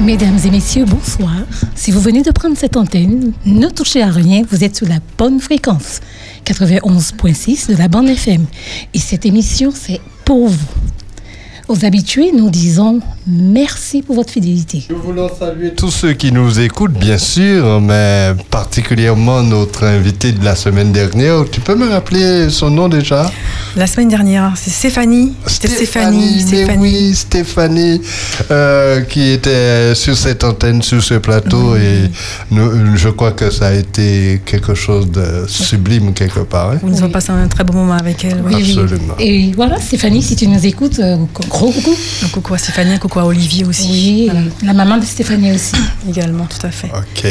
Mesdames et messieurs, bonsoir. Si vous venez de prendre cette antenne, ne touchez à rien, vous êtes sur la bonne fréquence. 91.6 de la bande FM. Et cette émission, c'est pour vous. Aux habitués, nous disons merci pour votre fidélité. Nous voulons saluer tous ceux qui nous écoutent, bien sûr, mais particulièrement notre invité de la semaine dernière. Tu peux me rappeler son nom déjà? La semaine dernière, c'est Stéphanie. C'était Stéphanie, Stéphanie. oui, Stéphanie, euh, qui était sur cette antenne, sur ce plateau, et je crois que ça a été quelque chose de sublime quelque part. Hein. Nous avons passé un très bon moment avec elle. Oui. Absolument. Et voilà, Stéphanie, si tu nous écoutes, euh, gros coucou. Un coucou à Stéphanie, coucou à Olivier aussi. Oui, la maman de Stéphanie aussi. Également, tout à fait. Ok.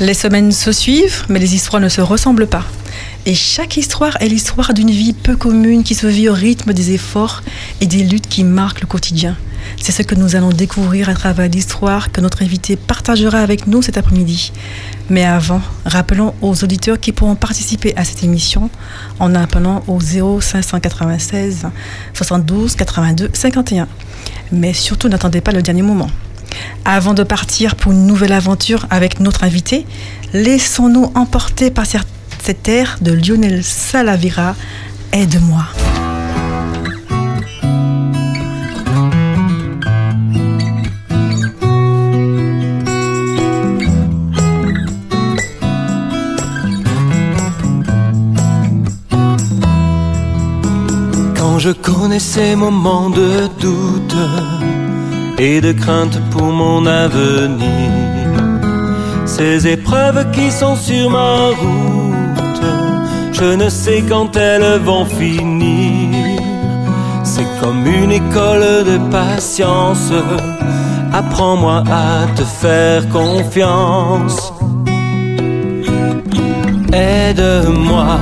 Les semaines se suivent, mais les histoires ne se ressemblent pas. Et chaque histoire est l'histoire d'une vie peu commune qui se vit au rythme des efforts et des luttes qui marquent le quotidien. C'est ce que nous allons découvrir à travers l'histoire que notre invité partagera avec nous cet après-midi. Mais avant, rappelons aux auditeurs qui pourront participer à cette émission en appelant au 0596 72 82 51. Mais surtout, n'attendez pas le dernier moment. Avant de partir pour une nouvelle aventure avec notre invité, laissons-nous emporter par cette air de Lionel Salavira, Aide-moi. je connais ces moments de doute et de crainte pour mon avenir, ces épreuves qui sont sur ma route, je ne sais quand elles vont finir. C'est comme une école de patience, apprends-moi à te faire confiance. Aide-moi,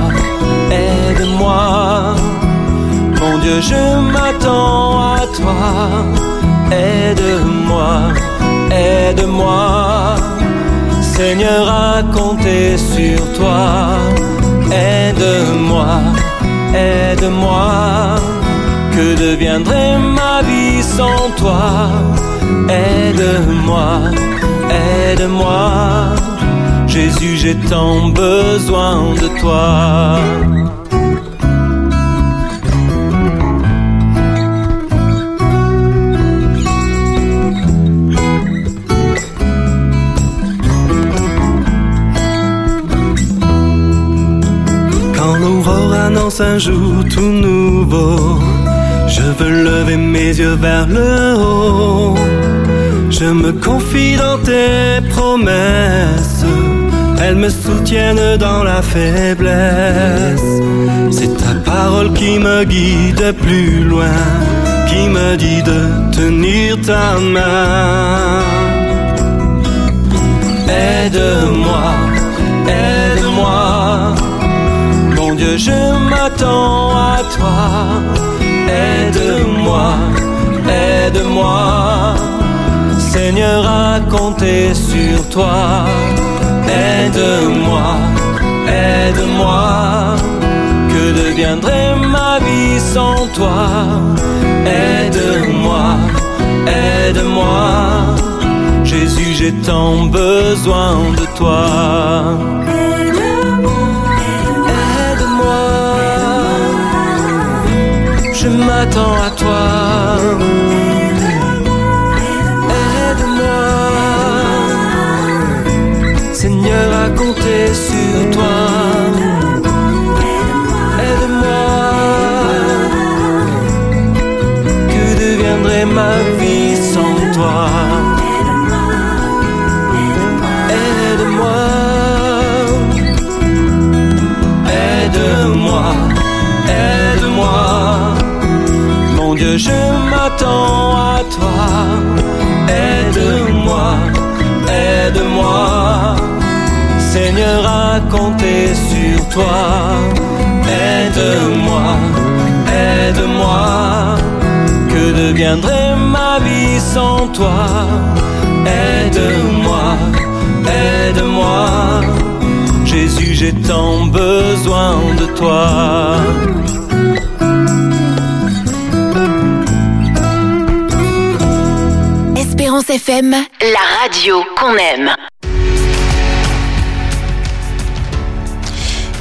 aide-moi mon Dieu, je m'attends à toi. Aide-moi, aide-moi. Seigneur, à compter sur toi. Aide-moi, aide-moi. Que deviendrait ma vie sans toi? Aide-moi, aide-moi. Jésus, j'ai tant besoin de toi. Annonce un jour tout nouveau. Je veux lever mes yeux vers le haut. Je me confie dans tes promesses. Elles me soutiennent dans la faiblesse. C'est ta parole qui me guide plus loin, qui me dit de tenir ta main. Aide-moi, aide-moi Dieu, je m'attends à toi. Aide-moi, aide-moi. Seigneur, à compter sur toi. Aide-moi, aide-moi. Que deviendrait ma vie sans toi? Aide-moi, aide-moi. Jésus, j'ai tant besoin de toi. Je m'attends à toi. Aide-moi, Seigneur, à compter sur toi. Aide-moi, que deviendrait ma vie Je m'attends à toi. Aide-moi, aide-moi. Seigneur, à compter sur toi. Aide-moi, aide-moi. Que deviendrait ma vie sans toi? Aide-moi, aide-moi. Jésus, j'ai tant besoin de toi. FM, la radio qu'on aime.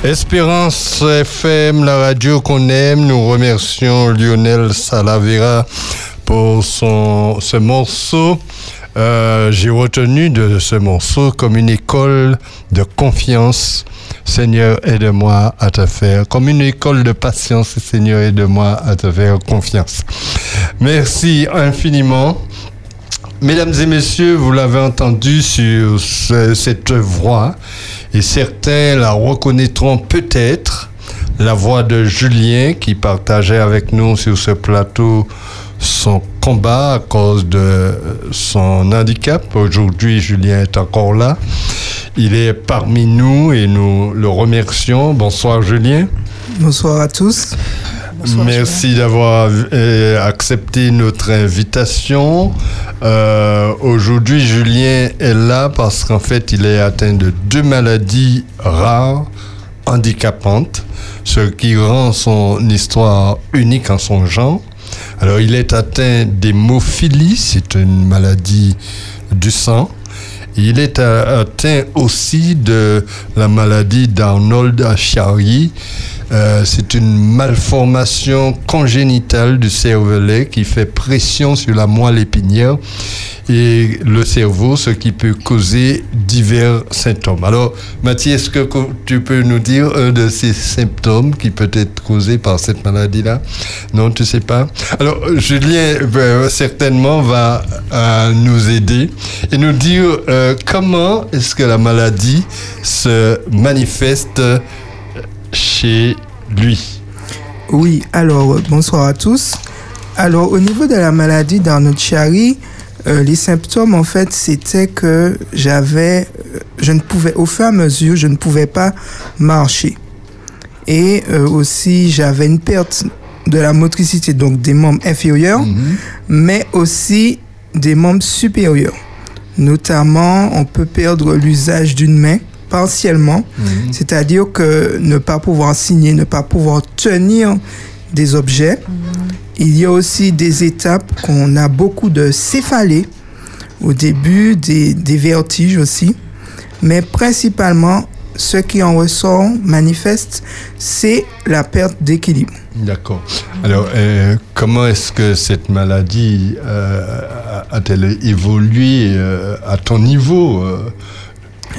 Espérance FM, la radio qu'on aime. Nous remercions Lionel Salavera pour son, ce morceau. Euh, J'ai retenu de ce morceau comme une école de confiance. Seigneur, aide-moi à te faire. Comme une école de patience, Seigneur, aide-moi à te faire confiance. Merci infiniment. Mesdames et messieurs, vous l'avez entendu sur ce, cette voix, et certains la reconnaîtront peut-être, la voix de Julien qui partageait avec nous sur ce plateau son combat à cause de son handicap. Aujourd'hui, Julien est encore là. Il est parmi nous et nous le remercions. Bonsoir Julien. Bonsoir à tous. Merci d'avoir euh, accepté notre invitation. Euh, Aujourd'hui, Julien est là parce qu'en fait, il est atteint de deux maladies rares, handicapantes, ce qui rend son histoire unique en son genre. Alors, il est atteint d'hémophilie, c'est une maladie du sang. Il est atteint aussi de la maladie d'Arnold Chiari. Euh, c'est une malformation congénitale du cervelet qui fait pression sur la moelle épinière et le cerveau, ce qui peut causer divers symptômes. Alors, Mathieu, est-ce que tu peux nous dire un de ces symptômes qui peut être causé par cette maladie-là? Non, tu sais pas? Alors, Julien, ben, certainement, va euh, nous aider et nous dire euh, comment est-ce que la maladie se manifeste chez lui. Oui, alors bonsoir à tous. Alors au niveau de la maladie d'Arnold Chiari, euh, les symptômes en fait c'était que j'avais, euh, je ne pouvais, au fur et à mesure, je ne pouvais pas marcher. Et euh, aussi j'avais une perte de la motricité, donc des membres inférieurs, mm -hmm. mais aussi des membres supérieurs. Notamment, on peut perdre l'usage d'une main partiellement, -hmm. c'est-à-dire que ne pas pouvoir signer, ne pas pouvoir tenir des objets. -hmm. Il y a aussi des étapes qu'on a beaucoup de céphalées au début, des, des, vertiges aussi, mais principalement ce qui en ressort manifeste, c'est la perte d'équilibre. D'accord. Alors, euh, comment est-ce que cette maladie euh, a-t-elle évolué euh, à ton niveau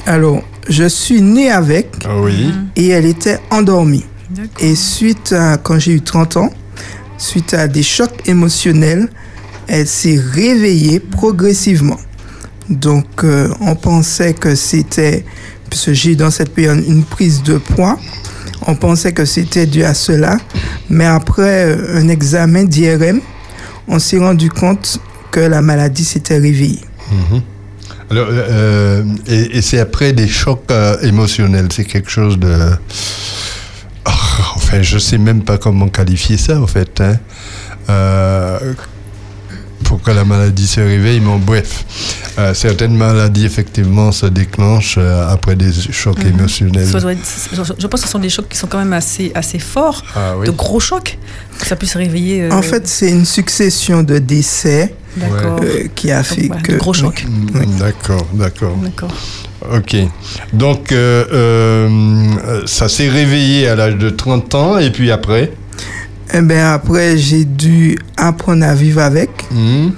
Alors, je suis née avec oui. et elle était endormie. Et suite à, quand j'ai eu 30 ans, suite à des chocs émotionnels, elle s'est réveillée progressivement. Donc, euh, on pensait que c'était, puisque j'ai eu dans cette période une prise de poids, on pensait que c'était dû à cela, mais après euh, un examen d'IRM, on s'est rendu compte que la maladie s'était réveillée. Mm -hmm. Alors, euh, et, c'est après des chocs euh, émotionnels, c'est quelque chose de... Oh, enfin, je sais même pas comment qualifier ça, en fait. Hein. Euh, pourquoi la maladie se réveille, mais bref, euh, certaines maladies, effectivement, se déclenchent euh, après des chocs mmh. émotionnels. Être, je pense que ce sont des chocs qui sont quand même assez, assez forts, ah, oui. de gros chocs, que ça puisse se réveiller. Euh... En fait, c'est une succession de décès euh, qui a fait Donc, que... De gros chocs. Mmh, oui. D'accord, d'accord. D'accord. Ok. Donc, euh, euh, ça s'est réveillé à l'âge de 30 ans, et puis après Eh bien, après, j'ai dû apprendre à vivre avec. Mmh.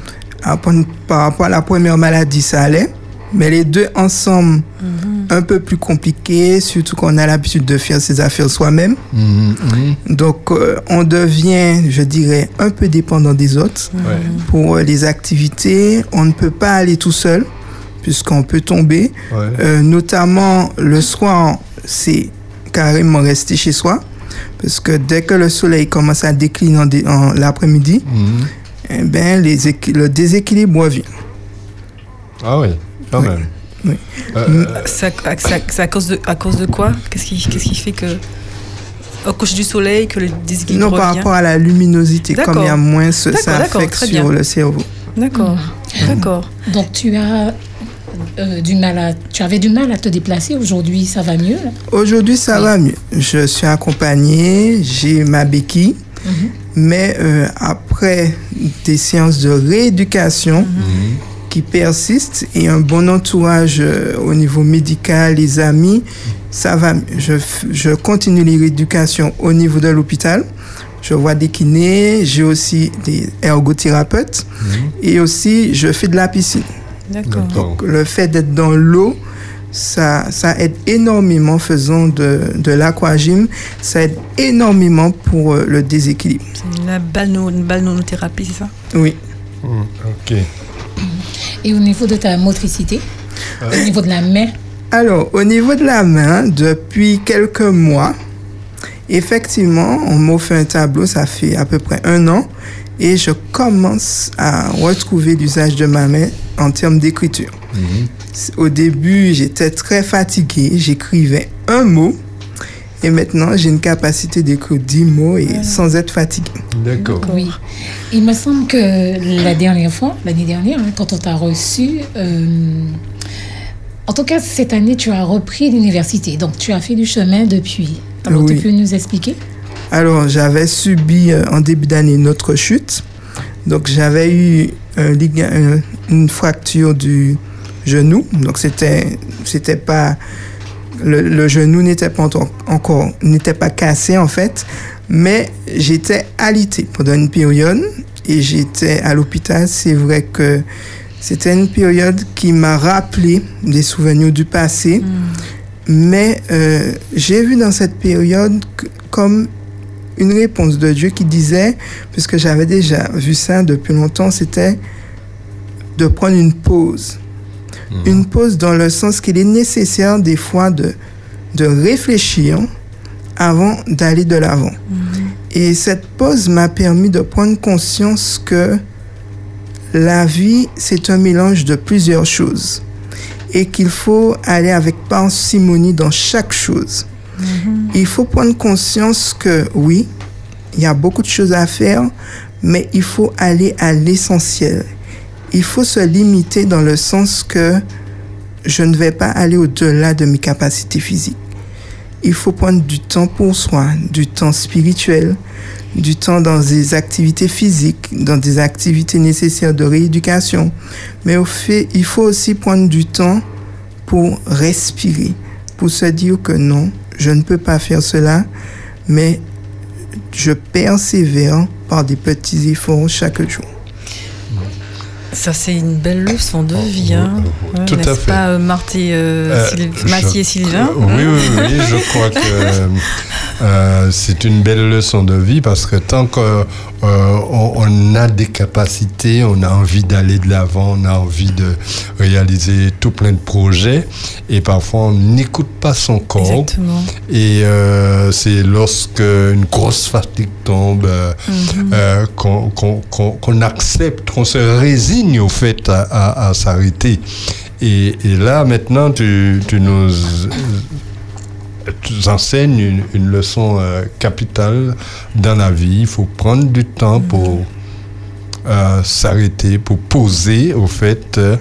Apprendre, par rapport à la première maladie, ça allait. Mais les deux ensemble, mmh. un peu plus compliqué, surtout qu'on a l'habitude de faire ses affaires soi-même. Mmh. Donc, euh, on devient, je dirais, un peu dépendant des autres. Pour les activités, on ne peut pas aller tout seul puisqu'on peut tomber. Ouais. Euh, notamment le soir, c'est carrément rester chez soi. Parce que dès que le soleil commence à décliner en, dé en l'après-midi, mmh. eh ben, les le déséquilibre revient. Ah oui, quand oui. même. Oui. Euh, c'est à, à, cause de, à cause de quoi? Qu'est-ce qui, qu qui fait que au couche du soleil que le déséquilibre Non, revient? par rapport à la luminosité, comme il y a moins, ça affecte sur le cerveau. D'accord, mmh. d'accord. Donc tu as euh, du mal à, tu avais du mal à te déplacer. Aujourd'hui, ça va mieux Aujourd'hui, ça oui. va mieux. Je suis accompagnée, j'ai ma béquille. Mm -hmm. Mais euh, après des séances de rééducation mm -hmm. qui persiste et un bon entourage euh, au niveau médical, les amis, ça va. Je, je continue les rééducations au niveau de l'hôpital. Je vois des kinés, j'ai aussi des ergothérapeutes et aussi je fais de la piscine. D'accord. Donc le fait d'être dans l'eau, ça, ça aide énormément faisant de, de l'aquagym, ça aide énormément pour euh, le déséquilibre. C'est la balno, une balnéothérapie, c'est ça? Oui. Hmm, ok. Et au niveau de ta motricité, au niveau de la main, Alors, au niveau de la main, depuis quelques mois, effectivement, on m'a fait un tableau, ça fait à peu près un an, et je commence à retrouver l'usage de ma main en termes d'écriture. Au début, j'étais très fatiguée, j'écrivais un mot, et maintenant, j'ai une capacité d'écrire 10 mots et sans être fatiguée. D'accord. oui. Il me semble que la dernière fois, l'année dernière, hein, quand on t'a reçu, euh, en tout cas cette année, tu as repris l'université. Donc tu as fait du chemin depuis. Alors Oui. tu peux nous expliquer? Alors, j'avais subi euh, en début d'année une autre chute. Donc, j'avais eu un liga- un- une fracture du genou. Donc, c'était, c'était pas, le, le genou n'était pas en- encore, n'était pas cassé en fait, mais j'étais alité pendant une période et j'étais à l'hôpital. C'est vrai que c'était une période qui m'a rappelé des souvenirs du passé. Mais euh, j'ai vu dans cette période que- comme une réponse de Dieu qui disait, puisque j'avais déjà vu ça depuis longtemps, c'était de prendre une pause. Une pause dans le sens qu'il est nécessaire des fois de, de réfléchir avant d'aller de l'avant. Et cette pause m'a permis de prendre conscience que la vie, c'est un mélange de plusieurs choses et qu'il faut aller avec parcimonie dans chaque chose. Il faut prendre conscience que oui, il y a beaucoup de choses à faire, mais il faut aller à l'essentiel. Il faut se limiter dans le sens que je ne vais pas aller au-delà de mes capacités physiques. Il faut prendre du temps pour soi, du temps spirituel, du temps dans des activités physiques, dans des activités nécessaires de rééducation. Mais au fait, il faut aussi prendre du temps pour respirer, pour se dire que non, je ne peux pas faire cela, mais je persévère par des petits efforts chaque jour. Ça, c'est une belle leçon de vie. Hein. oui, Ouais, tout à n'est-ce fait. pas, euh, Marthe et, euh, Euh, Syl- je- Mathie et Sylvain Oui, hein oui, oui, je crois que euh, c'est une belle leçon de vie parce que tant qu'on on a des capacités, on a envie d'aller de l'avant, on a envie de réaliser tout plein de projets et parfois on n'écoute pas son corps. Exactement. Et c'est lorsque une grosse fatigue tombe euh, Mhm. euh, qu'on accepte, qu'on se résigne au fait à, à- à s'arrêter. Et, et là, maintenant, tu, tu nous tu enseignes une, une leçon euh, capitale dans la vie. Il faut prendre du temps pour euh, s'arrêter, pour poser au fait euh,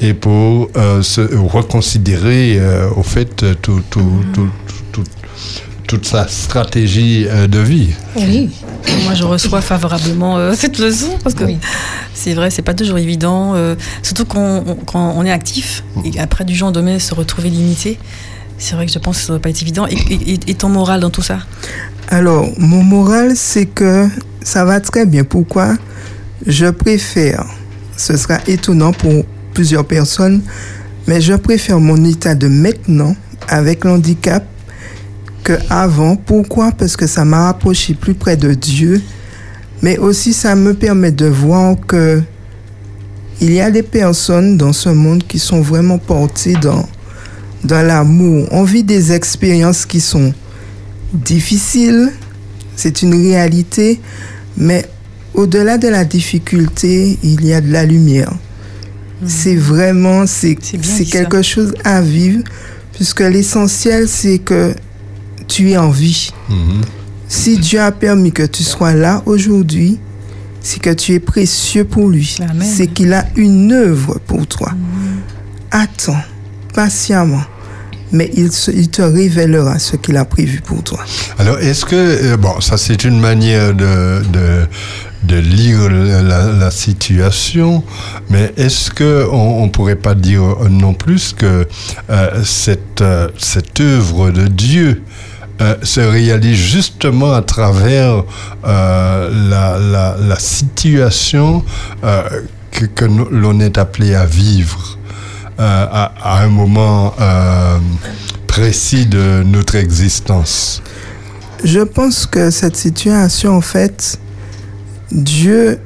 et pour se reconsidérer au fait tout, tout- tout- tout- toute sa stratégie euh, de vie. Oui. Moi, je reçois favorablement euh, cette leçon parce que Oui. c'est vrai, c'est pas toujours évident, euh, surtout quand on, quand on est actif et après du jour au lendemain se retrouver limité. C'est vrai que je pense que ça doit pas être évident. Et, et- et ton moral dans tout ça? Alors, mon moral, c'est que ça va très bien. Pourquoi? Je préfère, ce sera étonnant pour plusieurs personnes, mais je préfère mon état de maintenant avec l'handicap que avant. Pourquoi? Parce que ça m'a rapproché plus près de Dieu, mais aussi ça me permet de voir que il y a des personnes dans ce monde qui sont vraiment portées dans, dans l'amour. On vit des expériences qui sont difficiles, c'est une réalité, mais au-delà de la difficulté, il y a de la lumière. C'est vraiment, c'est quelque chose à vivre, puisque l'essentiel, c'est que tu es en vie. Si Dieu a permis que tu sois là aujourd'hui, c'est que tu es précieux pour lui. C'est qu'il a une œuvre pour toi. Attends patiemment. mais il, se- il te révélera ce qu'il a prévu pour toi. Alors, est-ce que, euh, bon, ça c'est une manière de, de, de lire la, situation, mais est-ce que on, on pourrait pas dire non plus que euh, cette, euh, cette œuvre de Dieu euh, se réalise justement à travers euh, la, la, la situation euh, que, que l'on est appelé à vivre à, à un moment précis de notre existence. Je pense que cette situation, en fait, Dieu,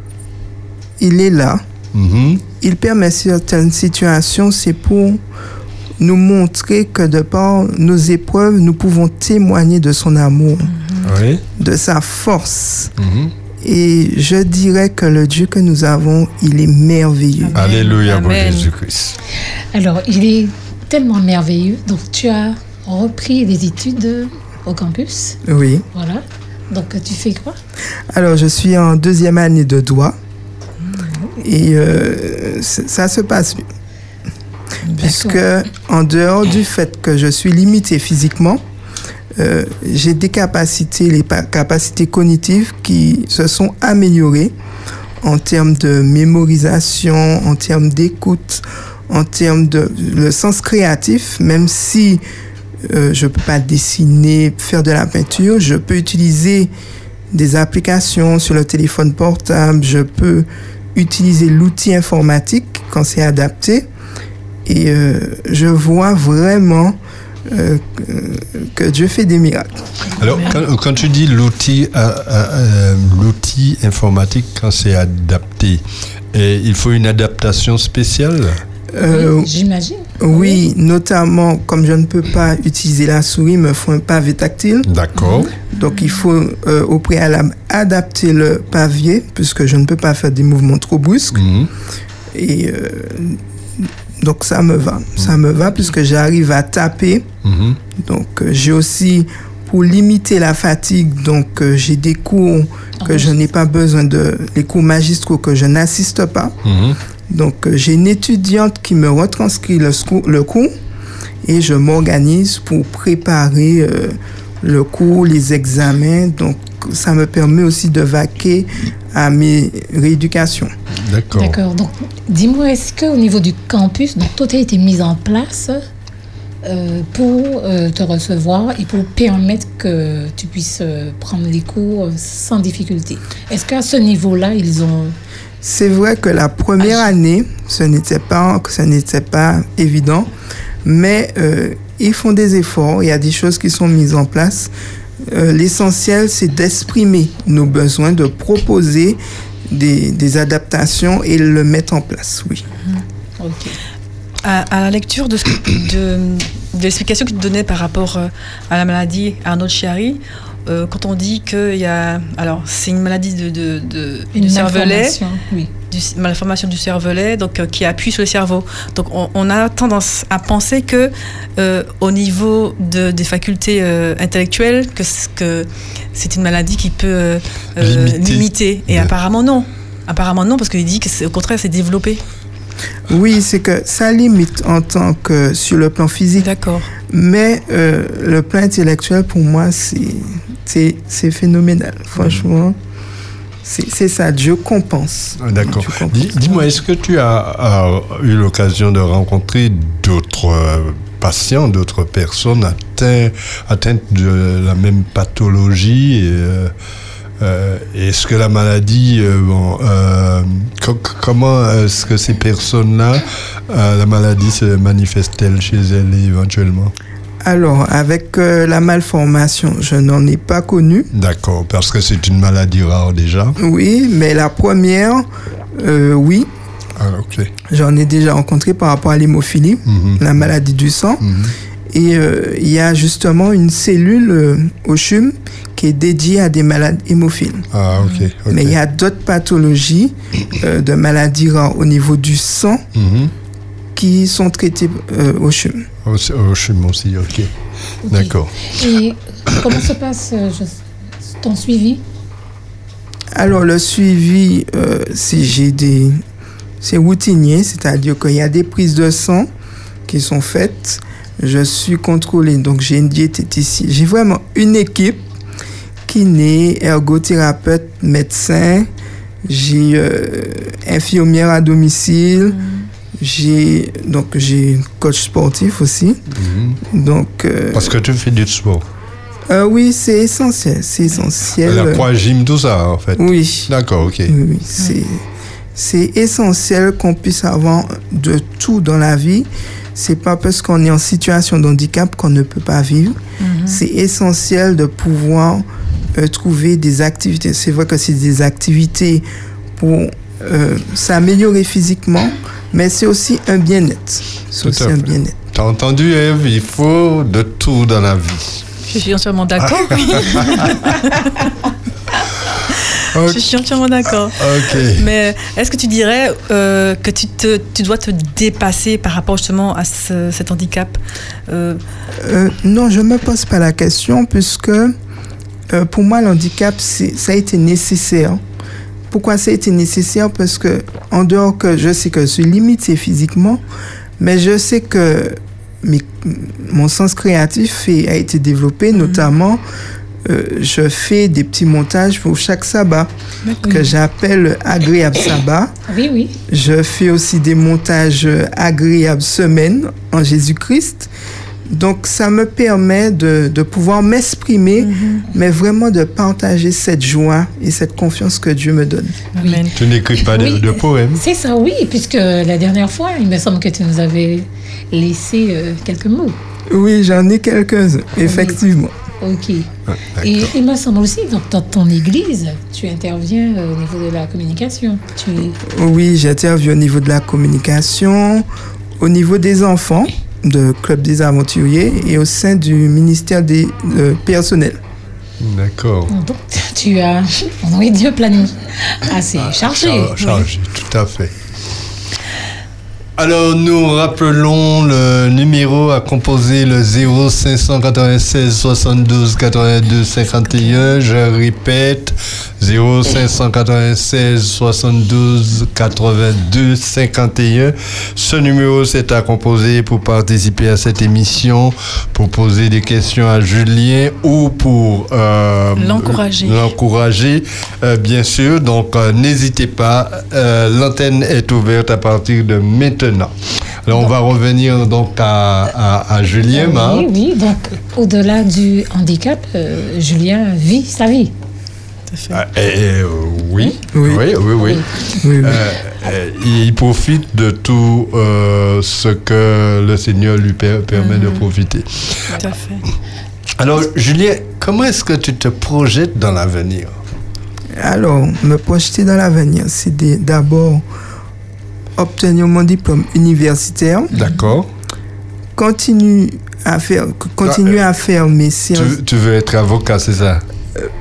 il est là. Mhm. Il permet certaines situations, c'est pour nous montrer que de par nos épreuves, nous pouvons témoigner de son amour, Oui. de sa force. Mhm. Et je dirais que le Dieu que nous avons, il est merveilleux. Alléluia pour Amen. Jésus-Christ. Alors, il est tellement merveilleux. Donc, tu as repris les études au campus. Oui. Voilà. Donc, tu fais quoi? Alors, je suis en deuxième année de droit. Et euh, ça se passe bien. Puisque, en dehors du fait que je suis limité physiquement, euh, j'ai des capacités, les pa- capacités cognitives qui se sont améliorées en termes de mémorisation, en termes d'écoute, en termes de le sens créatif, même si euh, je peux pas dessiner, faire de la peinture, je peux utiliser des applications sur le téléphone portable, je peux utiliser l'outil informatique quand c'est adapté. Et euh, je vois vraiment euh, que Dieu fait des miracles. Alors, quand, quand tu dis l'outil, euh, euh, euh, l'outil informatique, quand c'est adapté, et il faut une adaptation spéciale? Euh, Oui, J'imagine. oui, notamment comme je ne peux pas utiliser la souris, il me faut un pavé tactile. D'accord. Donc il faut euh, au préalable adapter le pavé puisque je ne peux pas faire des mouvements trop brusques. Mhm. Et euh, donc ça me va. Ça me va puisque j'arrive à taper. Mhm. Donc euh, j'ai aussi pour limiter la fatigue, donc euh, j'ai des cours que je n'ai pas besoin de les cours magistraux que je n'assiste pas. Mhm. Donc euh, j'ai une étudiante qui me retranscrit le, scou- le cours et je m'organise pour préparer euh, le cours, les examens. Donc ça me permet aussi de vaquer à mes rééducations. D'accord. D'accord. Donc, dis-moi, est-ce qu'au niveau du campus, donc tout a été mis en place euh, pour euh, te recevoir et pour permettre que tu puisses euh, prendre les cours euh, sans difficulté? Est-ce qu'à ce niveau-là, ils ont... C'est vrai que la première année, ce n'était pas, ce n'était pas évident, mais euh, ils font des efforts, il y a des choses qui sont mises en place. Euh, L'essentiel, c'est d'exprimer nos besoins, de proposer des, adaptations et le mettre en place, oui. À, la lecture de, que- de, l'explication qu'il te donnait par rapport euh, à la maladie Arnaud Chiari, euh, quand on dit qu'il y a. Alors, c'est une maladie de, de, de- Une du cervelet, Oui. du, malformation du cervelet, donc euh, qui appuie sur le cerveau. Donc, on, on a tendance à penser que, euh, au niveau de, des facultés euh, intellectuelles, que, que c'est une maladie qui peut Limiter. limiter. Et Ouais. apparemment non. Apparemment non, parce qu'il dit que au contraire, c'est développé. Oui, c'est que ça limite en tant que sur le plan physique, D'accord. mais euh, le plan intellectuel, pour moi, c'est c'est c'est phénoménal. Franchement, c'est c'est ça, Dieu compense. Ah, D'accord. Dis- Dis-moi, est-ce que tu as, eu l'occasion de rencontrer d'autres euh, patients, d'autres personnes atteintes, atteintes de la même pathologie et, euh, euh, Est-ce que la maladie, euh, bon, euh, co- comment est-ce que ces personnes-là, la maladie se manifeste-t-elle chez elles éventuellement? Alors, avec euh, la malformation, je n'en ai pas connu. D'accord, parce que c'est une maladie rare déjà. Oui, mais la première, euh, oui, Ah, ok. j'en ai déjà rencontré par rapport à l'hémophilie, Mhm. la maladie du sang. Mhm. Et euh, il y a justement une cellule au CHUM qui est dédiée à des malades hémophiles. Ah, ok. Mais il y a d'autres pathologies de maladies rares au niveau du sang Mhm. Qui sont traitées euh, au CHUM. Au, au CHUM aussi, ok. D'accord. Et comment se passe euh, je- ton suivi? Alors le suivi, euh, j'ai des, c'est routinier, c'est-à-dire qu'il y a des prises de sang qui sont faites, je suis contrôlée. Donc, j'ai une diététicienne. J'ai vraiment une équipe kiné, ergothérapeute, médecin. J'ai euh, infirmière à domicile. J'ai donc j'ai coach sportif aussi. Donc euh, Parce que tu fais du sport. euh, oui, c'est essentiel, c'est essentiel. La croix gym, tout ça, en fait. Oui. D'accord, ok. Oui, oui, c'est c'est essentiel qu'on puisse avoir de tout dans la vie. C'est pas parce qu'on est en situation de handicap qu'on ne peut pas vivre. C'est essentiel de pouvoir euh, trouver des activités. C'est vrai que c'est des activités pour euh, s'améliorer physiquement, mais c'est aussi un bien-être. C'est aussi un bien-être. T'as entendu, Eve Il faut de tout dans la vie. Je suis entièrement d'accord. Ok. Je suis entièrement d'accord. Ok. Mais est-ce que tu dirais euh, que tu, te, tu dois te dépasser par rapport justement à ce- cet handicap Euh, Euh, non, je ne me pose pas la question puisque euh, pour moi, le handicap, c'est- ça a été nécessaire. Pourquoi ça a été nécessaire Parce que, en dehors que je sais que je suis limité physiquement, mais je sais que mes- mon sens créatif a été développé, notamment, euh, je fais des petits montages pour chaque sabbat que j'appelle agréable sabbat. Oui, oui. Je fais aussi des montages agréables semaine en Jésus-Christ. Donc, ça me permet de, de pouvoir m'exprimer, mais vraiment de partager cette joie et cette confiance que Dieu me donne. oui. Tu n'écris pas de, Oui. de poèmes C'est ça, oui, puisque la dernière fois, il me semble que tu nous avais laissé euh, quelques mots. Oui, j'en ai quelques-uns, effectivement. Ok. Ah, Et il me semble aussi, donc, dans ton église, tu interviens euh, au niveau de la communication. Tu... Oui, j'interviens au niveau de la communication, au niveau des enfants, de Club des Aventuriers et au sein du ministère des euh, personnels. D'accord. Donc, tu as, on aurait dit un planning assez chargé. Char- chargé, tout à fait. Alors, nous rappelons le numéro à composer le 0596 72 82 51. Je répète, 0596 72 82 51. Ce numéro, c'est à composer pour participer à cette émission, pour poser des questions à Julien ou pour euh, L'encourager. l'encourager, euh, bien sûr. Donc, euh, n'hésitez pas. L'antenne est ouverte à partir de maintenant. Alors, on va revenir donc à, à, à Julien. hein. Oui, oui, donc au-delà du handicap, euh, Julien vit sa vie. Tout à fait. Ah, eh, eh, oui, Oui. oui, oui, oui. Oui, oui. Euh, euh, il profite de tout euh, ce que le Seigneur lui per- permet de profiter. Tout à fait. Alors, Julien, comment est-ce que tu te projettes dans l'avenir? Alors, me projeter dans l'avenir, c'est d'abord obtenir mon diplôme universitaire, D'accord continuer à faire, continuer à faire mes séances. tu, tu veux être avocat, c'est ça?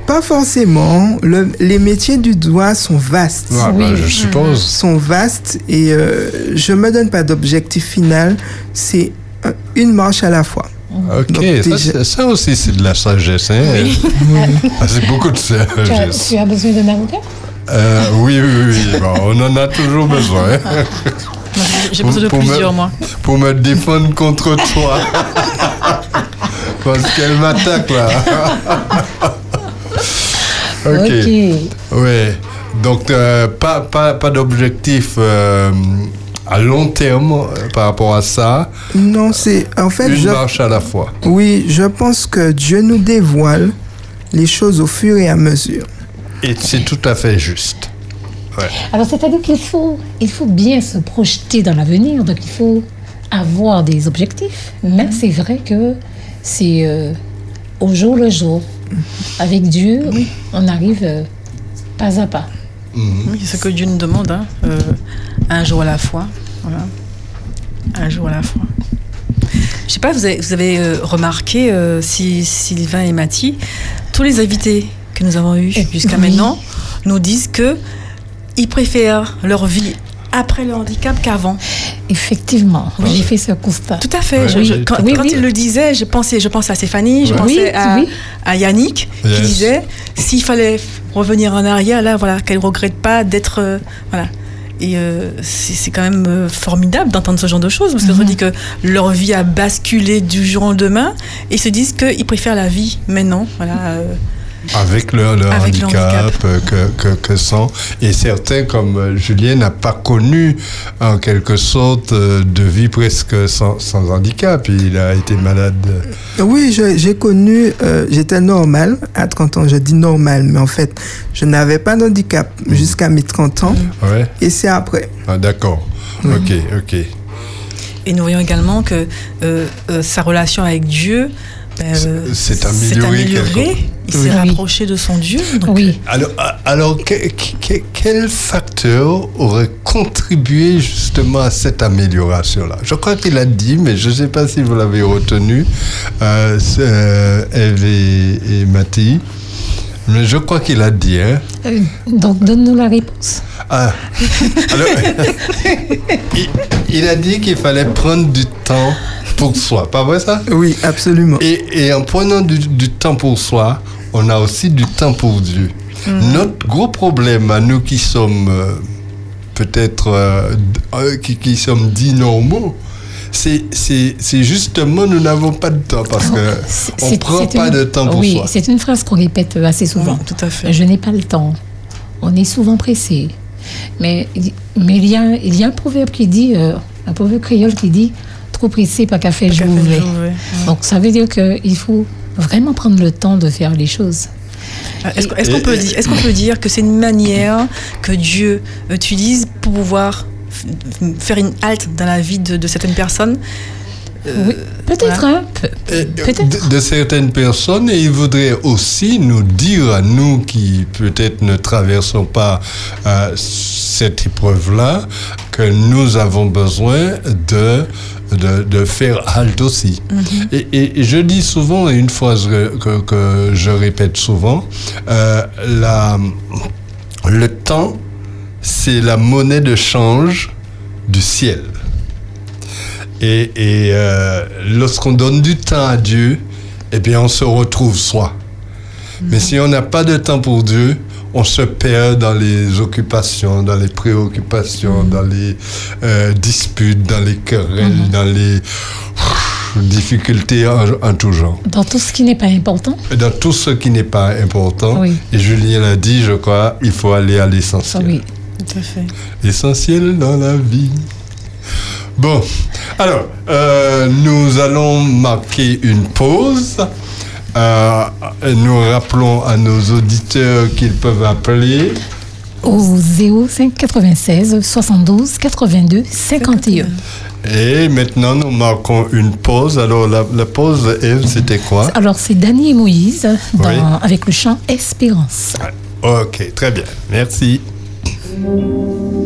Pas forcément. Le- les métiers du droit sont vastes. Ah, Oui. bah, Je suppose. Sont vastes et euh, je me donne pas d'objectif final. C'est un- une marche à la fois. Ok, Donc, ça, aussi c'est de la sagesse. Hein? Ah, c'est beaucoup de Tu as, sagesse. tu as besoin d'un avocat? Euh, oui, oui, oui. Bon, on en a toujours besoin j'ai- besoin de Pour me- plusieurs, moi. pour me défendre contre toi. Parce qu'elle m'attaque là. ok. Ouais. Donc, euh, pas, pas, pas d'objectif euh, à long terme euh, par rapport à ça. Non, c'est en fait, Une je, marche à la fois. oui, je pense que Dieu nous dévoile les choses au fur et à mesure. Et c'est tout à fait juste. Alors, c'est-à-dire qu'il faut, il faut bien se projeter dans l'avenir, donc il faut avoir des objectifs. Mais c'est vrai que c'est euh, au jour le jour. Avec Dieu, on arrive euh, pas à pas. Oui, c'est ce que Dieu nous demande, hein, euh, un jour à la fois. Voilà. Un jour à la fois. Je sais pas, vous avez, vous avez remarqué, euh, si Sylvain et Mathie, tous les invités que nous avons eus Et- jusqu'à oui. maintenant nous disent que ils préfèrent leur vie après le handicap qu'avant. Effectivement, Oui. j'ai fait ce constat. Tout à fait. Ouais, Je- oui. je- quand Oui, quand oui. il le disait, je pensais, je pensais à Stéphanie, je Ouais. pensais Oui, à, oui. à Yannick Yes. qui disait s'il fallait revenir en arrière, là, voilà, qu'elle ne regrette pas d'être, euh, voilà. Et euh, c'est quand même euh, formidable d'entendre ce genre de choses, parce qu'on Mhm. se dit que leur vie a basculé du jour au lendemain, et ils se disent qu'ils préfèrent la vie maintenant. Voilà. euh, Avec le, le Avec le handicap, handicap. euh, que, que, que sont. Et certains, comme euh, Julien, n'a pas connu en quelque sorte euh, de vie presque sans, sans handicap. Il a été malade. Oui, j'ai connu, euh, j'étais normal à 30 ans. Je dis normal, mais en fait, je n'avais pas d'handicap jusqu'à mes 30 ans. Ouais. Et c'est après. Ah, D'accord. Ok, ok. Et nous voyons également que euh, euh, sa relation avec Dieu euh, C'est- c'est s'est amélioré. Il s'est Oui. rapproché de son Dieu. donc, Oui. Alors, alors que- que- quel facteur aurait contribué justement à cette amélioration-là? Je crois qu'il a dit, mais je ne sais pas si vous l'avez retenu, euh, euh, Eve et, et Mathie, mais je crois qu'il a dit, hein, Euh, donc, donne-nous la réponse. ah, alors, il, il a dit qu'il fallait prendre du temps pour soi, pas vrai ça? Oui, absolument. et, et en prenant du, du temps pour soi, on a aussi du temps pour Dieu. Notre gros problème à nous qui sommes euh, peut-être euh, euh, qui, qui sommes dits normaux, c'est c'est- c'est justement nous n'avons pas de temps parce que on prend pas une- de temps pour Oui, soi. c'est une phrase qu'on répète assez souvent. Oui, tout à fait. Je n'ai pas le temps. On est souvent pressé. Mais, mais il, y a, il y a un proverbe qui dit, euh, un proverbe créole qui dit, trop pressé, pas qu'à faire ouais. Donc ça veut dire qu'il faut vraiment prendre le temps de faire les choses. Ah, Est-ce qu'on peut, peut dire que c'est une manière que Dieu utilise pour pouvoir faire une halte dans la vie de, de certaines personnes Euh, Oui, peut-être, voilà. hein, euh, peut-être. de, de certaines personnes et il voudrait aussi nous dire à nous qui peut-être ne traversons pas euh, cette épreuve-là que nous avons besoin de, de, de faire halte aussi. et, et- et je dis souvent, et une phrase que, que- que je répète souvent, euh, la, le temps, c'est la monnaie de change du ciel. Et, et, euh, lorsqu'on donne du temps à Dieu, eh bien, on se retrouve soi. Mais si on n'a pas de temps pour Dieu, on se perd dans les occupations, dans les préoccupations, dans les euh, disputes, dans les querelles, dans les difficultés en, en tout genre. Dans tout ce qui n'est pas important. Dans tout ce qui n'est pas important, Oui. et Julien l'a dit, je crois, il faut aller à l'essentiel. Oui. Tout à fait. Essentiel dans la vie. Bon, alors, euh, nous allons marquer une pause. Euh, nous rappelons à nos auditeurs qu'ils peuvent appeler. Au 05 96 72 82 51. Et maintenant, nous marquons une pause. Alors, la, la pause, Eve, c'était quoi? Alors, c'est Dany et Moïse dans- Oui. avec le chant Espérance. Ok, très bien. Merci. À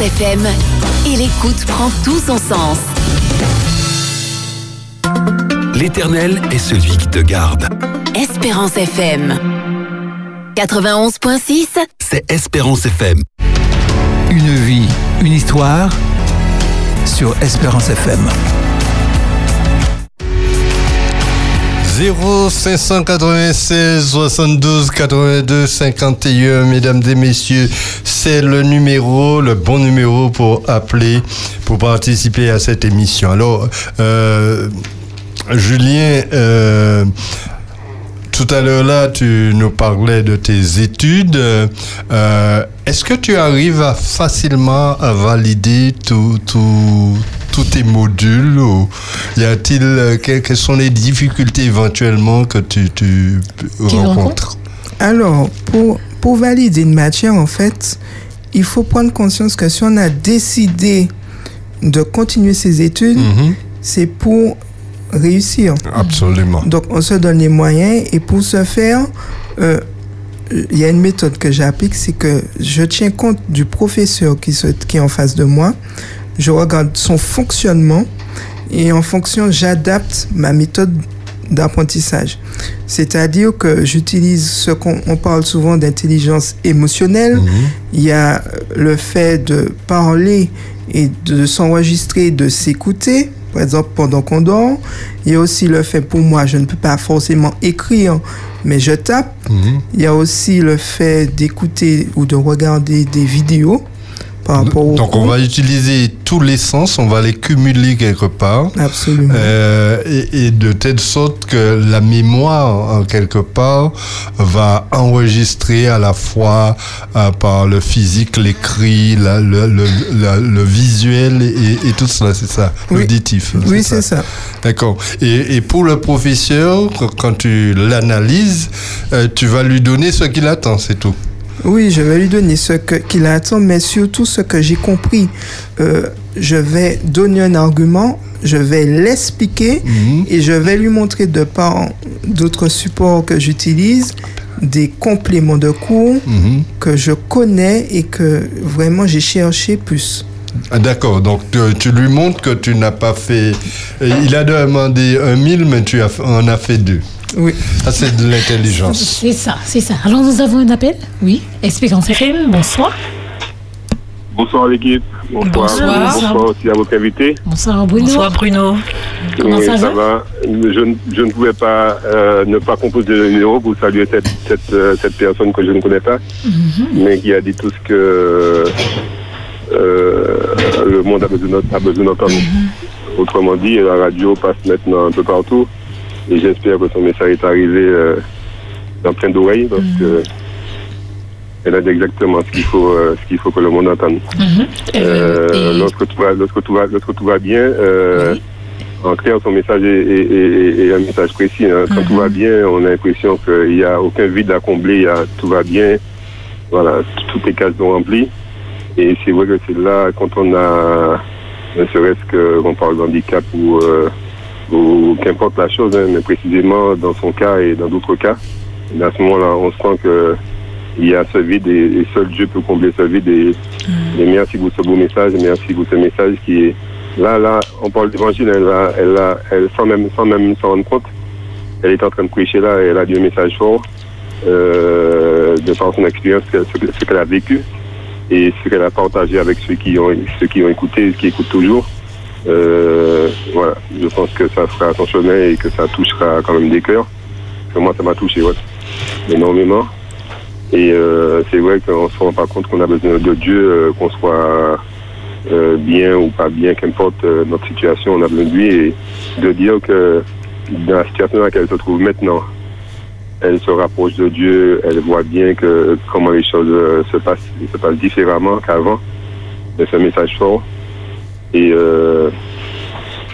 FM et l'écoute prend tout son sens. L'éternel est celui qui te garde. Espérance FM. 91.6, C'est Espérance FM. Une vie, une histoire sur Espérance FM. 0596 72 82 51, mesdames et messieurs, c'est le numéro, le bon numéro pour appeler, pour participer à cette émission. Alors, euh, Julien, euh, tout à l'heure là, tu nous parlais de tes études. Euh, Est-ce que tu arrives à facilement à valider tout, tout- tous tes modules ou y a-t-il euh, que- quelles sont les difficultés éventuellement que tu, rencontres? Alors, pour, pour valider une matière, en fait, il faut prendre conscience que si on a décidé de continuer ses études, Mhm. c'est pour réussir. Absolument. Donc, on se donne les moyens et pour ce faire, euh, il y a une méthode que j'applique, c'est que je tiens compte du professeur qui, se, qui est en face de moi, je regarde son fonctionnement et en fonction, j'adapte ma méthode d'apprentissage. C'est-à-dire que j'utilise ce qu'on on parle souvent d'intelligence émotionnelle. Mhm. Il y a le fait de parler et de s'enregistrer, de s'écouter, par exemple pendant qu'on dort. Il y a aussi le fait, pour moi, je ne peux pas forcément écrire, mais je tape. Mhm. Il y a aussi le fait d'écouter ou de regarder des vidéos par rapport au Donc on va utiliser tous les sens, on va les cumuler quelque part. Absolument. Euh, et, et de telle sorte que la mémoire, en quelque part, va enregistrer à la fois euh, par le physique, l'écrit, la- le, le, la- le visuel et, et tout cela, c'est ça, Oui. l'auditif. oui, c'est ça. D'accord. Et, et pour le professeur, qu- quand tu l'analyses, euh, tu vas lui donner ce qu'il attend, c'est tout. Oui, je vais lui donner ce qu'il attend, mais surtout ce que j'ai compris. Euh, je vais donner un argument, je vais l'expliquer Mhm. et je vais lui montrer de par d'autres supports que j'utilise des compléments de cours Mhm. que je connais et que vraiment j'ai cherché plus. Ah, D'accord, donc tu, tu lui montres que tu n'as pas fait. Il a demandé un mille, mais tu as, en as fait deux. Oui. Ça, c'est de l'intelligence. C'est ça, c'est ça. Alors nous avons un appel Oui. Espérance FM, bonsoir. Bonsoir l'équipe. Bonsoir. Bonsoir. Bonsoir aussi à votre invité. Bonsoir Bruno. Bonsoir Bruno. Comment Oui, ça va va je, ne- je ne pouvais pas euh, ne pas composer le numéro pour saluer cette, cette, euh, cette personne que je ne connais pas, mais qui a dit tout ce que euh, le monde a besoin, a besoin d'entendre. Autrement dit, la radio passe maintenant un peu partout et j'espère que son message est arrivé euh, dans plein d'oreilles parce que elle a dit exactement ce qu'il faut, euh, ce qu'il faut que le monde entende. Mhm. Euh, et- lorsque, tout va, lorsque, tout va, lorsque tout va bien, euh, Oui. en clair, son message est, est- est- est un message précis. hein. Quand tout va bien, on a l'impression qu'il n'y a aucun vide à combler, il y a, tout va bien, voilà, toutes les cases sont remplies. Et c'est vrai que c'est là, quand on a, ne serait-ce qu'on parle d'handicap ou, euh, ou qu'importe la chose, hein, mais précisément dans son cas et dans d'autres cas, et à ce moment-là, on sent que il y a ce vide et, et seul Dieu peut combler ce vide. Et, et merci pour ce beau message, merci pour ce message qui est là, là, on parle d'évangile, elle, a, elle, a, elle sans même, sans même s'en rendre compte, elle est en train de prêcher là, et elle a dit un message fort euh, de par son expérience, ce que- ce que- ce qu'elle a vécu et ce qu'elle a partagé avec ceux qui ont, ceux qui ont écouté, qui écoutent toujours. Euh, voilà, je pense que ça fera chemin et que ça touchera quand même des cœurs. Moi, ça m'a touché ouais, énormément. Et euh, c'est vrai qu'on se rend pas compte qu'on a besoin de Dieu, euh, qu'on soit bien ou pas bien, qu'importe notre situation, on a besoin de lui. Et de dire que dans la situation dans laquelle elle se trouve maintenant, elle se rapproche de Dieu, elle voit bien que comment les choses se passent, se passent différemment qu'avant. C'est un message fort. Et, euh,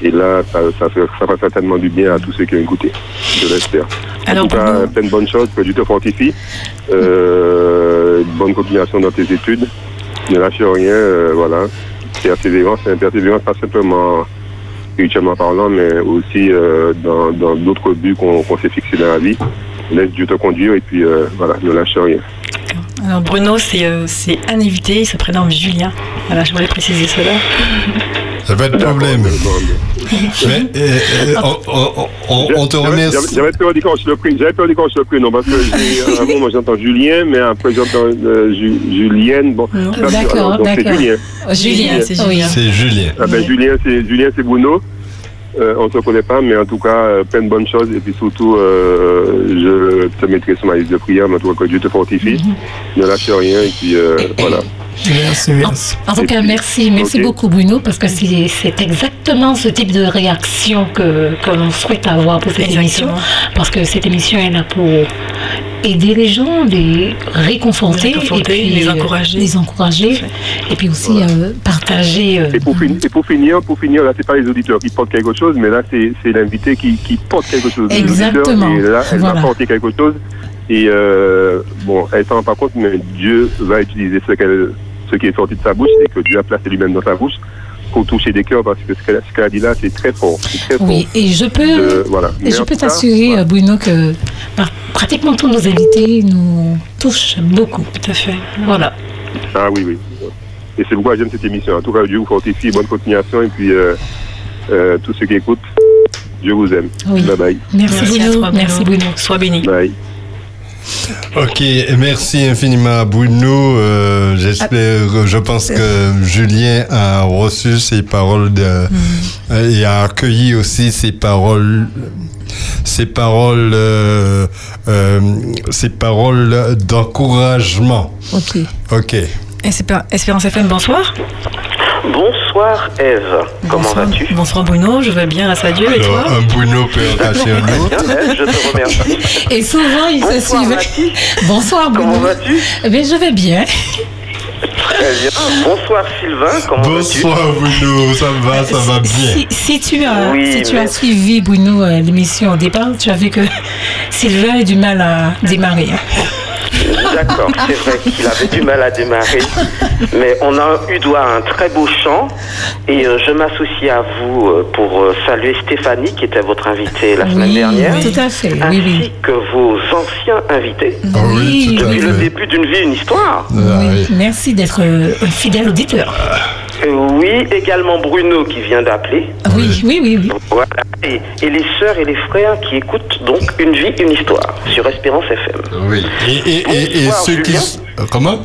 et là, ça, ça, fait, ça fera certainement du bien à tous ceux qui ont écouté. Je l'espère. En tout cas, plein de bonnes choses, que Dieu te fortifie. Euh, bonne continuation dans tes études. Ne lâche rien, euh, voilà. Persévérance, c'est une persévérance pas simplement spirituellement parlant, mais aussi euh, dans dans d'autres buts qu'on s'est fixés dans la vie. Laisse Dieu te conduire et puis voilà, ne lâche rien. Alors Bruno, c'est euh, c'est un invité, il se prénomme Julien. Voilà, je voulais préciser cela. Ça pas de problème. Mais, euh, euh, on, on- on- on te remercie. J'avais j'avais perdu quand je le pris. J'avais perdu quand je le pris, non, parce que j'ai- à un moment j'entends Julien, mais après j'entends euh, Ju- Julienne. Bon, c'est- D'accord, alors, donc c'est d'accord. Julien. Julien, c'est oui. Julien. C'est Julien. Ah ben, Julien, c'est Julien, c'est Bruno. Euh, on ne se connaît pas, mais en tout cas, euh, plein de bonnes choses. Et puis surtout, euh, je te mettrai sur ma liste de prières, mais en tout cas, que Dieu te fortifie. Mhm. Ne lâche rien, et puis euh, voilà. Merci, merci. En tout cas, merci, merci beaucoup Bruno, parce que c'est c'est exactement ce type de réaction que, que l'on souhaite avoir pour cette Exactement. émission, parce que cette émission est là pour aider les gens, les réconforter, Les réconforter, et puis les euh, encourager. les encourager, et puis aussi euh, partager. euh, Et pour, fin- et pour finir, pour finir, là, c'est pas les auditeurs qui portent quelque chose, mais là, c'est c'est l'invité qui, qui porte quelque chose. Exactement. Et là, elle Voilà. va porter quelque chose. Et euh, bon, elle s'en rend pas compte, mais Dieu va utiliser ce, qu'elle- ce qui est sorti de sa bouche et que Dieu a placé lui-même dans sa bouche pour toucher des cœurs, parce que ce qu'elle a dit là, c'est très fort. Oui, et je peux, De- voilà. et je peux t'assurer, voilà. Bruno, que par- pratiquement tous nos invités nous touchent beaucoup. Tout à fait. Voilà. Ah oui, oui. Et c'est pourquoi j'aime cette émission. En tout cas, Dieu vous fortifie, bonne continuation, et puis euh, euh, tous ceux qui écoutent, Dieu vous aime. Oui. Bye bye. Merci, Merci à Bruno. toi, Bruno. Merci Bruno. Sois béni. Bye. Ok, merci infiniment à Bruno. Euh, J'espère, je pense que Julien a reçu ces paroles de, euh, et a accueilli aussi ces paroles, ces paroles, euh, euh, ces paroles d'encouragement. Ok. Ok. Espér- Espérance FM, bonsoir. Bonsoir Eve, comment Bonsoir. vas-tu Bonsoir Bruno, je vais bien, grâce à Dieu, et toi un Bruno peut un autre. Je te remercie. Et souvent, il se Bonsoir suivait. Bonsoir Bruno. comment vas-tu Eh bien, je vais bien. Très bien. Bonsoir Sylvain, comment vas-tu Bonsoir Bruno, ça va, ça va bien. Si, si tu as, Oui, si tu mais- as suivi Bruno euh, l'émission au départ, tu as vu que Sylvain a du mal à démarrer. D'accord, c'est vrai qu'il avait du mal à démarrer, mais on a eu droit à un très beau chant et euh, je m'associe à vous euh, pour euh, saluer Stéphanie qui était votre invitée la semaine Oui, dernière, tout à fait. Oui, ainsi oui. que vos anciens invités. Ah oui, tout à Depuis le début d'une vie, une histoire. Ah Oui, oui. Merci d'être euh, un fidèle auditeur. Euh, oui, également Bruno qui vient d'appeler. Oui, oui, oui, oui. Voilà. Et, et les sœurs et les frères qui écoutent donc Une vie, une histoire sur Espérance FM. Oui. Et, et, et, et ceux qui... Julien. Comment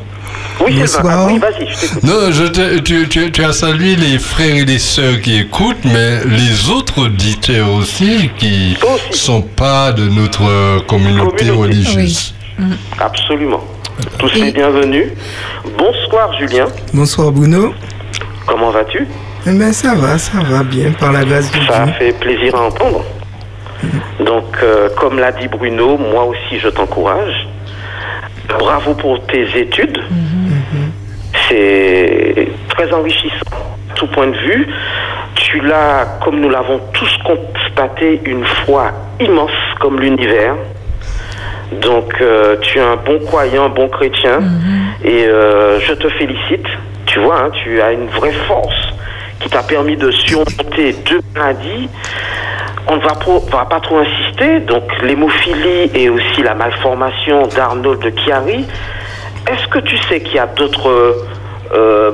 Oui. Bonsoir. Oui, vas-y, je. Non, je te- tu, tu, tu as salué les frères et les sœurs qui écoutent, mais les autres auditeurs aussi qui Aussi. sont pas de notre euh, communauté Communauté. religieuse. Absolument. Tous les bienvenus. Bonsoir Julien, Bonsoir Bruno. Comment vas-tu Eh bien, ça va, ça va bien, par la grâce de Ça Dieu. fait plaisir à entendre. Donc, euh, comme l'a dit Bruno, moi aussi je t'encourage. Bravo pour tes études. C'est très enrichissant, tout point de vue. Tu l'as, comme nous l'avons tous constaté, une foi immense comme l'univers. Donc, euh, tu es un bon croyant, un bon chrétien, et euh, je te félicite. Tu vois, hein, tu as une vraie force qui t'a permis de surmonter deux maladies. On ne va, pas trop insister. Donc, l'hémophilie et aussi la malformation d'Arnold de Chiari. Est-ce que tu sais qu'il y a d'autres euh,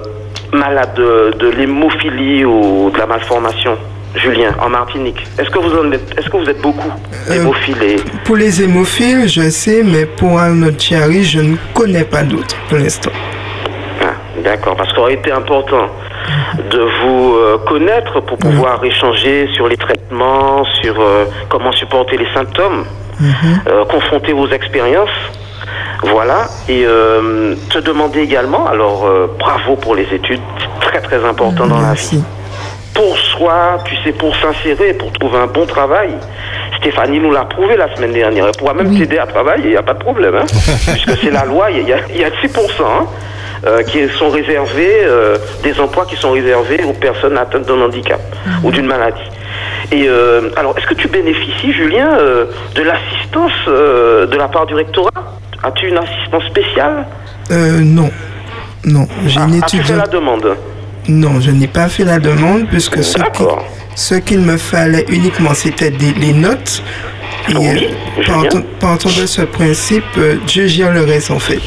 malades de, de l'hémophilie ou de la malformation, Julien, en Martinique? Est-ce que vous en êtes, est-ce que vous êtes beaucoup hémophiles et- Pour les hémophiles, je sais, mais pour Arnold Chiari, je ne connais pas d'autres pour l'instant. D'accord, parce qu'il aurait été important de vous euh, connaître pour pouvoir échanger sur les traitements, sur euh, comment supporter les symptômes, euh, confronter vos expériences. Voilà, et te demander également, alors bravo pour les études, c'est très très important dans la vie. Pour soi, tu sais, pour s'insérer, pour trouver un bon travail. Stéphanie nous l'a prouvé la semaine dernière. Elle pourra même t'aider à travailler, il n'y a pas de problème. Hein, puisque c'est la loi, il y a, il y a 6% hein, euh, qui sont réservés, euh, des emplois qui sont réservés aux personnes atteintes d'un handicap ou d'une maladie. Et euh, alors, est-ce que tu bénéficies, Julien, de l'assistance de la part du rectorat? As-tu une assistance spéciale? Euh, non. Non, j'ai une Ah, As-tu fait la demande? Non, je n'ai pas fait la demande puisque ce qu'il me fallait uniquement, c'était des- les notes. Et Oui, euh, je partant, partant de ce principe, Dieu gère le reste en fait.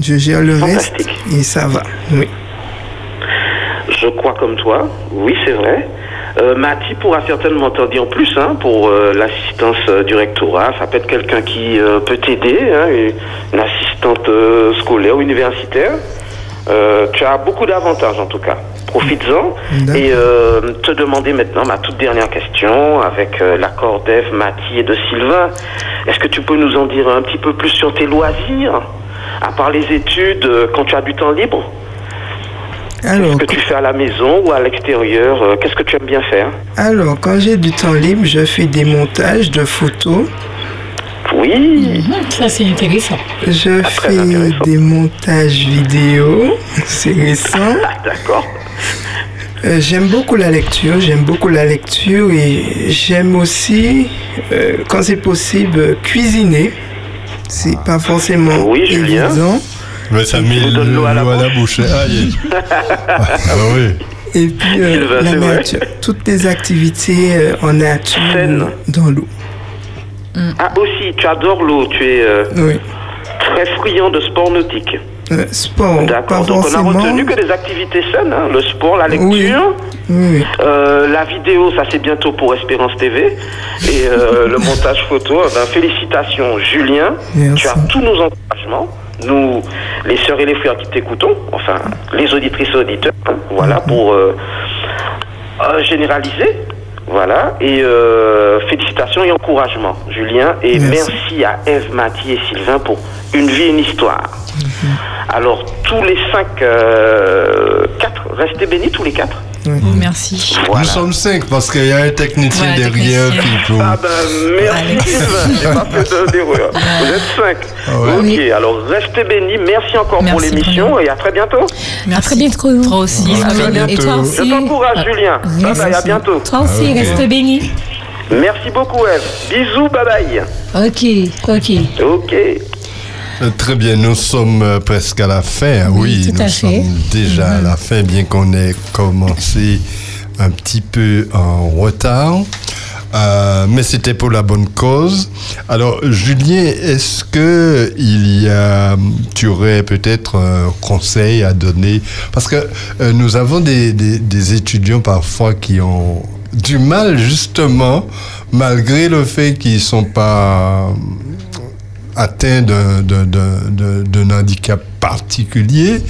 Je gère le reste Fantastique. et ça va. Oui. je crois comme toi. Oui, c'est vrai. Euh, Mathie pourra certainement t'en dire plus hein, pour euh, l'assistance euh, du rectorat. Ça peut être quelqu'un qui euh, peut t'aider, hein, une, assistante scolaire ou universitaire. Tu as beaucoup d'avantages en tout cas. Profites-en. Et te demander maintenant ma toute dernière question avec l'accord d'Eve, Mathie et de Sylvain. Est-ce que tu peux nous en dire un petit peu plus sur tes loisirs? À part les études, euh, quand tu as du temps libre Alors, Qu'est-ce que tu fais à la maison ou à l'extérieur Euh, Qu'est-ce que tu aimes bien faire alors, quand j'ai du temps libre, je fais des montages de photos. Oui. Mhm, Ça, c'est intéressant. Je très fais intéressant. des montages vidéo. C'est récent. Ah, D'accord. Euh, j'aime beaucoup la lecture, j'aime beaucoup la lecture et j'aime aussi, euh, quand c'est possible, euh, cuisiner. C'est pas forcément Oui, Julien. évident. Mais ça met l'eau à la bouche. Aïe. ah oui. Et puis euh, la nature, toutes les activités euh, en nature, Saines. dans l'eau. Ah aussi, tu adores l'eau. Tu es euh, Oui. très friand de sport nautique. Euh, sport, D'accord. Donc on a retenu que des activités saines, hein, le sport, la lecture. Oui, oui. Euh, la vidéo, ça c'est bientôt pour Espérance TV. Et euh, le montage photo, eh ben, félicitations Julien. Merci. Tu as tous nos encouragements. Nous, les sœurs et les frères qui t'écoutons, enfin les auditrices et auditeurs, hein, voilà, pour euh, généraliser. Voilà, et euh, félicitations et encouragements, Julien. Et Merci. merci, à Eve, Mathieu et Sylvain pour une vie, une histoire. Alors, tous les cinq, euh, quatre, restez bénis tous les quatre. Merci. Voilà. Nous sommes cinq parce qu'il y a un technicien Ouais, derrière technicien. qui peut. Ah ben, merci Sylvain, j'ai pas fait de- d'erreur. Vous êtes cinq. Ah ouais. Ok, alors restez bénis, merci encore pour Merci, l'émission et à très bientôt. À très bientôt. Toi aussi. À très Et bientôt. toi Je aussi. t'encourage Julien. Bye Merci. bye, à bientôt. Toi aussi, Ah, ok. reste béni. Merci beaucoup Eve. Bisous, bye bye. Ok, ok. Ok. Euh, Très bien, nous sommes euh, presque à la fin. Oui, Oui, tout nous à fait. sommes déjà à la fin, bien qu'on ait commencé un petit peu en retard. Euh, mais c'était pour la bonne cause. Alors, Julien, est-ce que il y a, tu aurais peut-être un conseil à donner? Parce que euh, nous avons des, des- des étudiants parfois qui ont du mal, justement, malgré le fait qu'ils sont pas atteints d'un- handicap particulier,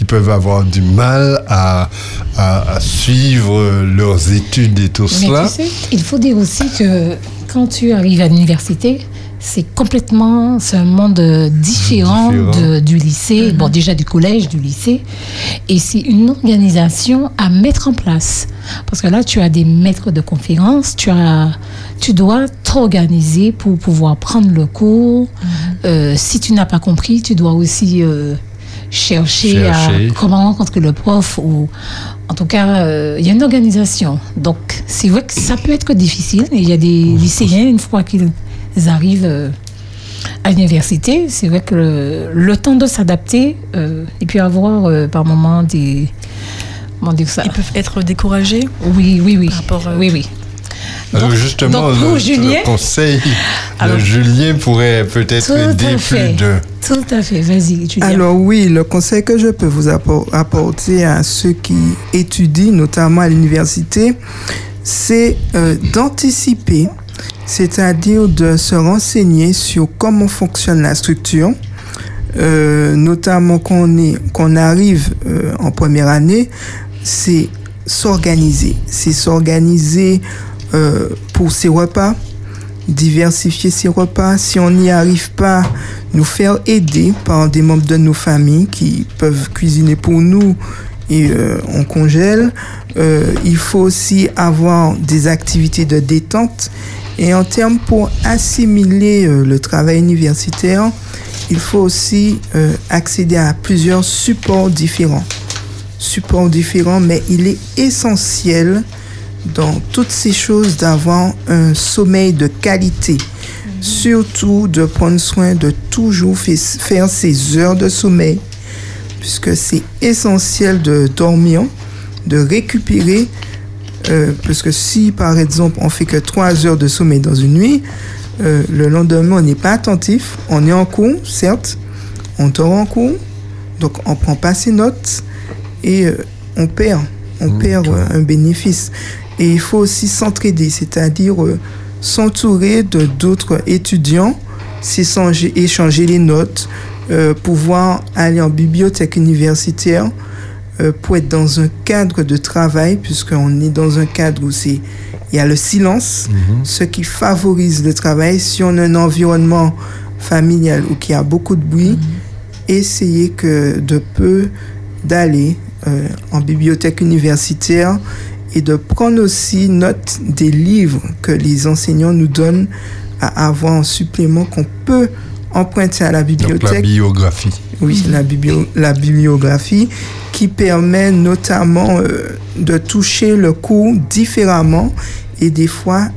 ils peuvent avoir du mal à, à- à suivre leurs études et tout Mais cela. tu sais, il faut dire aussi que quand tu arrives à l'université, c'est complètement, c'est un monde euh, différent, Différent. de- du lycée, bon déjà du collège, du lycée, et c'est une organisation à mettre en place. Parce que là, tu as des maîtres de conférences, tu as, tu dois t'organiser pour pouvoir prendre le cours. Euh, si tu n'as pas compris, tu dois aussi euh, chercher, Chercher. à comment rencontrer le prof ou en tout cas, euh, il y a une organisation. Donc, c'est vrai que ça peut être difficile. Il y a des lycéens, une fois qu'ils arrivent euh, à l'université, c'est vrai que le, le temps de s'adapter euh, et puis avoir euh, par moments des. Comment dire ça Ils peuvent être découragés. Oui, oui, oui. Par rapport, euh, Oui, oui. Donc- justement, donc pour le, Julien- le conseil Alors- de Julien pourrait peut-être Tout à aider fait. plus de... Tout à fait. Vas-y, Julien. Alors oui, le conseil que je peux vous appor- apporter à ceux qui étudient, notamment à l'université, c'est euh, d'anticiper, c'est-à-dire de se renseigner sur comment fonctionne la structure, euh, notamment quand on, qu'on arrive euh, en première année, c'est s'organiser. C'est s'organiser euh, pour ses repas, diversifier ses repas. Si on n'y arrive pas, nous faire aider par des membres de nos familles qui peuvent cuisiner pour nous et euh, on congèle. Euh, il faut aussi avoir des activités de détente. Et en termes pour assimiler euh, le travail universitaire, il faut aussi accéder à plusieurs supports différents. Supports différents, mais il est essentiel dans toutes ces choses d'avoir un sommeil de qualité. Surtout de prendre soin de toujours faire ses heures de sommeil, puisque c'est essentiel de dormir, de récupérer, euh, parce que si par exemple on fait que trois heures de sommeil dans une nuit, euh, le lendemain on n'est pas attentif, on est en cours, certes, on dort en cours, donc on prend pas ses notes et euh, on perd, on perd euh, un bénéfice. Et il faut aussi s'entraider, c'est-à-dire s'entourer de d'autres étudiants, s'échanger échanger les notes, euh, pouvoir aller en bibliothèque universitaire euh, pour être dans un cadre de travail, puisqu'on est dans un cadre où il y a le silence, ce qui favorise le travail. Si on a un environnement familial où il y a beaucoup de bruit, essayer que de peu d'aller euh, en bibliothèque universitaire et de prendre aussi note des livres que les enseignants nous donnent à avoir en supplément qu'on peut emprunter à la Donc la bibliothèque. biographie. Oui, la, biblio- la bibliographie qui permet notamment euh, de toucher le cours différemment et des fois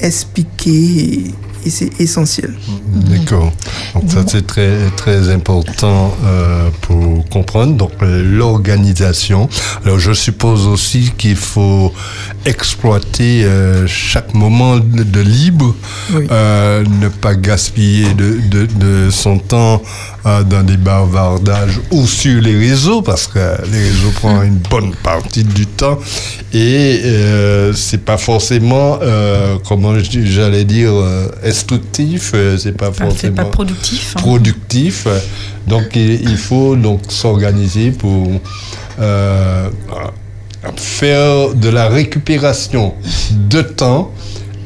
expliquer et, c'est essentiel. D'accord. Donc ça c'est très très important euh, pour comprendre. Donc l'organisation. Alors je suppose aussi qu'il faut exploiter euh, chaque moment de, de libre, euh, ne pas gaspiller de, de, de son temps euh, dans des bavardages ou sur les réseaux parce que les réseaux prennent une bonne partie du temps et euh, c'est pas forcément euh, comment j'allais dire euh, instructif, euh, c'est pas forcément pas productif, hein. productif. Donc il, il faut donc s'organiser pour faire de la récupération de temps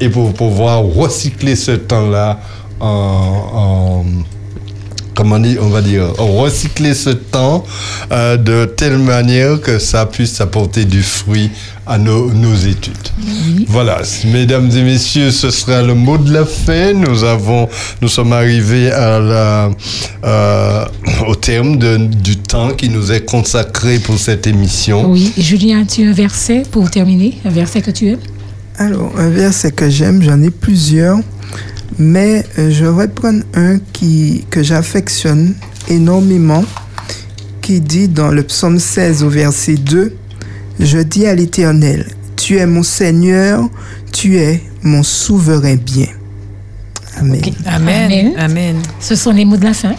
et pour pouvoir recycler ce temps-là en, en- comment dire, on va dire, recycler ce temps euh, de telle manière que ça puisse apporter du fruit à nos, nos études. Voilà, mesdames et messieurs, ce sera le mot de la fin. Nous avons, nous sommes arrivés à la, euh, au terme de- du temps qui nous est consacré pour cette émission. Oui, Julien, tu as un verset pour terminer? Un verset que tu aimes? Alors, un verset que j'aime, j'en ai plusieurs, mais euh, je vais prendre un qui, que j'affectionne énormément, qui dit dans le psaume 16 au verset 2, Je dis à l'Éternel, Tu es mon Seigneur, tu es mon souverain bien. Amen. Amen. Amen. Ce sont les mots de la fin.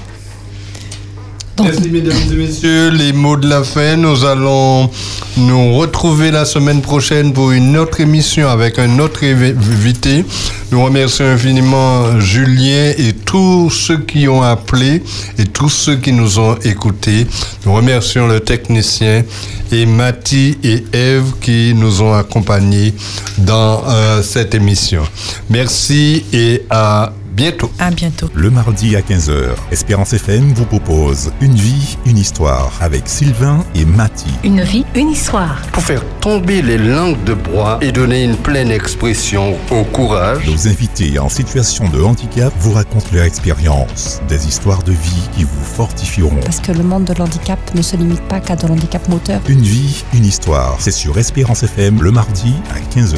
Merci mesdames et messieurs, les mots de la fin. Nous allons nous retrouver la semaine prochaine pour une autre émission avec un autre invité. Nous remercions infiniment Julien et tous ceux qui ont appelé et tous ceux qui nous ont écoutés. Nous remercions le technicien et Mathie et Eve qui nous ont accompagnés dans euh, cette émission. Merci et à bientôt. À bientôt. Le mardi à 15h, Espérance FM vous propose Une vie, une histoire avec Sylvain et Mati. Une vie, une histoire. Pour faire tomber les langues de bois et donner une pleine expression au courage. Nos invités en situation de handicap vous racontent leur expérience, des histoires de vie qui vous fortifieront. Parce que le monde de l'handicap ne se limite pas qu'à de l'handicap moteur. Une vie, une histoire. C'est sur Espérance FM le mardi à 15h.